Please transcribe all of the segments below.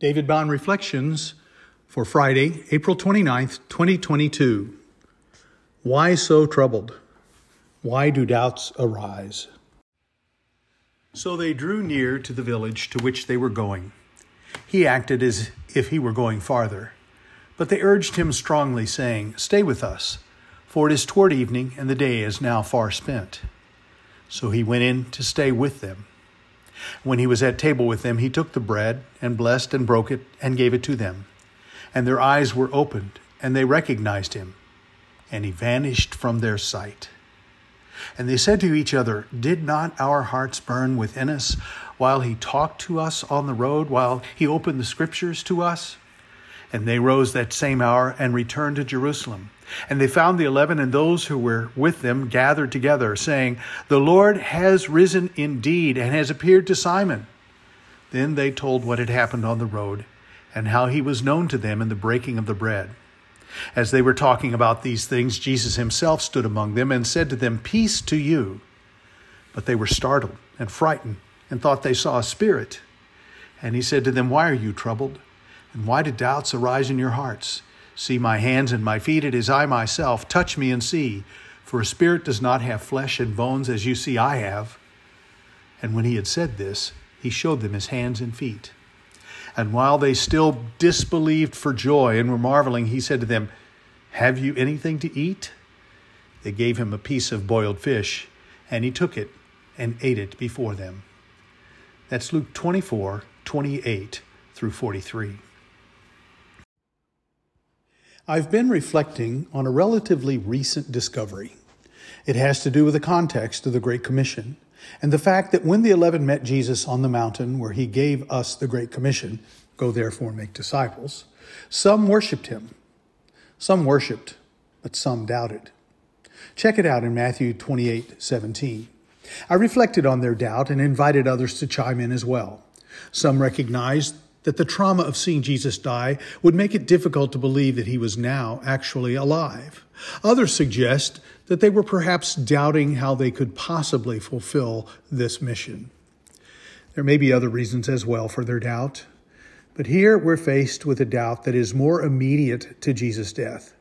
David Bond Reflections for Friday, April 29th, 2022. Why so troubled? Why do doubts arise? So they drew near to the village to which they were going. He acted as if he were going farther. But they urged him strongly, saying, Stay with us, for it is toward evening, and the day is now far spent. So he went in to stay with them. When he was at table with them, he took the bread and blessed and broke it and gave it to them. And their eyes were opened, and they recognized him, and he vanished from their sight. And they said to each other, Did not our hearts burn within us while he talked to us on the road, while he opened the scriptures to us? And they rose that same hour and returned to Jerusalem. And they found the eleven and those who were with them gathered together, saying, The Lord has risen indeed and has appeared to Simon. Then they told what had happened on the road and how he was known to them in the breaking of the bread. As they were talking about these things, Jesus himself stood among them and said to them, Peace to you. But they were startled and frightened and thought they saw a spirit. And he said to them, Why are you troubled? And why do doubts arise in your hearts? See my hands and my feet, it is I myself. Touch me and see. For a spirit does not have flesh and bones as you see I have. And when he had said this, he showed them his hands and feet. And while they still disbelieved for joy and were marveling, he said to them, Have you anything to eat? They gave him a piece of boiled fish, and he took it and ate it before them. That's Luke 24, 28 through 43. I've been reflecting on a relatively recent discovery. It has to do with the context of the Great Commission and the fact that when the eleven met Jesus on the mountain where he gave us the Great Commission, go therefore and make disciples, some worshiped him. Some worshiped, but some doubted. Check it out in Matthew 28 17. I reflected on their doubt and invited others to chime in as well. Some recognized that the trauma of seeing Jesus die would make it difficult to believe that he was now actually alive. Others suggest that they were perhaps doubting how they could possibly fulfill this mission. There may be other reasons as well for their doubt, but here we're faced with a doubt that is more immediate to Jesus' death.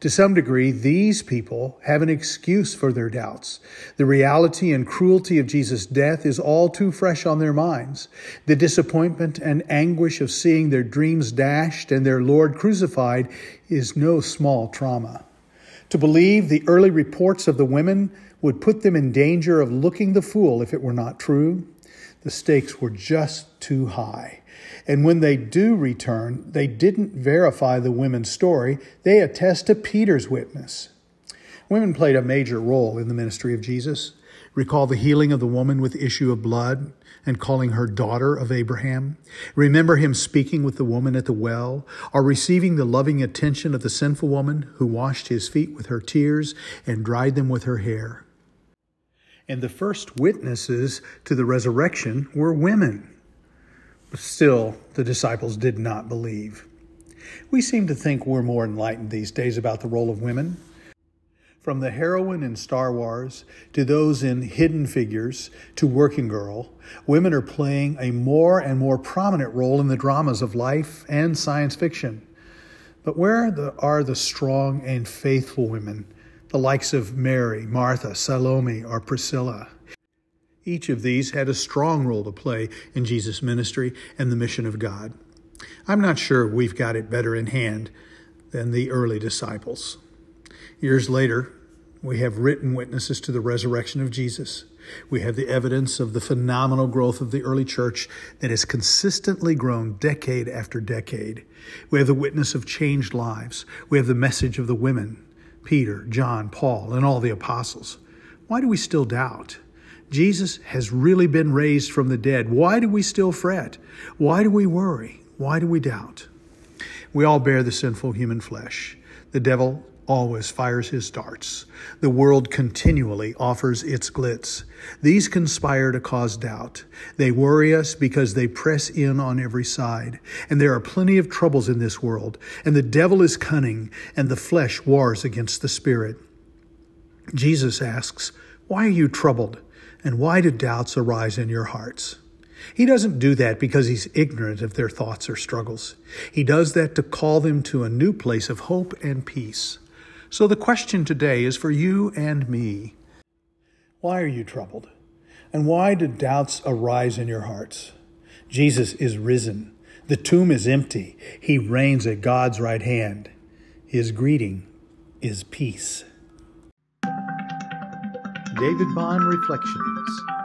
To some degree, these people have an excuse for their doubts. The reality and cruelty of Jesus' death is all too fresh on their minds. The disappointment and anguish of seeing their dreams dashed and their Lord crucified is no small trauma. To believe the early reports of the women would put them in danger of looking the fool if it were not true. The stakes were just too high. And when they do return, they didn't verify the women's story, they attest to Peter's witness. Women played a major role in the ministry of Jesus. Recall the healing of the woman with issue of blood and calling her daughter of Abraham. Remember him speaking with the woman at the well, or receiving the loving attention of the sinful woman who washed his feet with her tears and dried them with her hair. And the first witnesses to the resurrection were women. But Still, the disciples did not believe. We seem to think we're more enlightened these days about the role of women. From the heroine in Star Wars to those in Hidden Figures to Working Girl, women are playing a more and more prominent role in the dramas of life and science fiction. But where are the strong and faithful women, the likes of Mary, Martha, Salome, or Priscilla? Each of these had a strong role to play in Jesus' ministry and the mission of God. I'm not sure we've got it better in hand than the early disciples. Years later, we have written witnesses to the resurrection of Jesus. We have the evidence of the phenomenal growth of the early church that has consistently grown decade after decade. We have the witness of changed lives. We have the message of the women, Peter, John, Paul, and all the apostles. Why do we still doubt? Jesus has really been raised from the dead. Why do we still fret? Why do we worry? Why do we doubt? We all bear the sinful human flesh. The devil always fires his darts. The world continually offers its glitz. These conspire to cause doubt. They worry us because they press in on every side. And there are plenty of troubles in this world. And the devil is cunning, and the flesh wars against the spirit. Jesus asks, Why are you troubled? And why do doubts arise in your hearts? He doesn't do that because he's ignorant of their thoughts or struggles. He does that to call them to a new place of hope and peace. So the question today is for you and me. Why are you troubled? And why do doubts arise in your hearts? Jesus is risen. The tomb is empty. He reigns at God's right hand. His greeting is peace. David Bond Reflections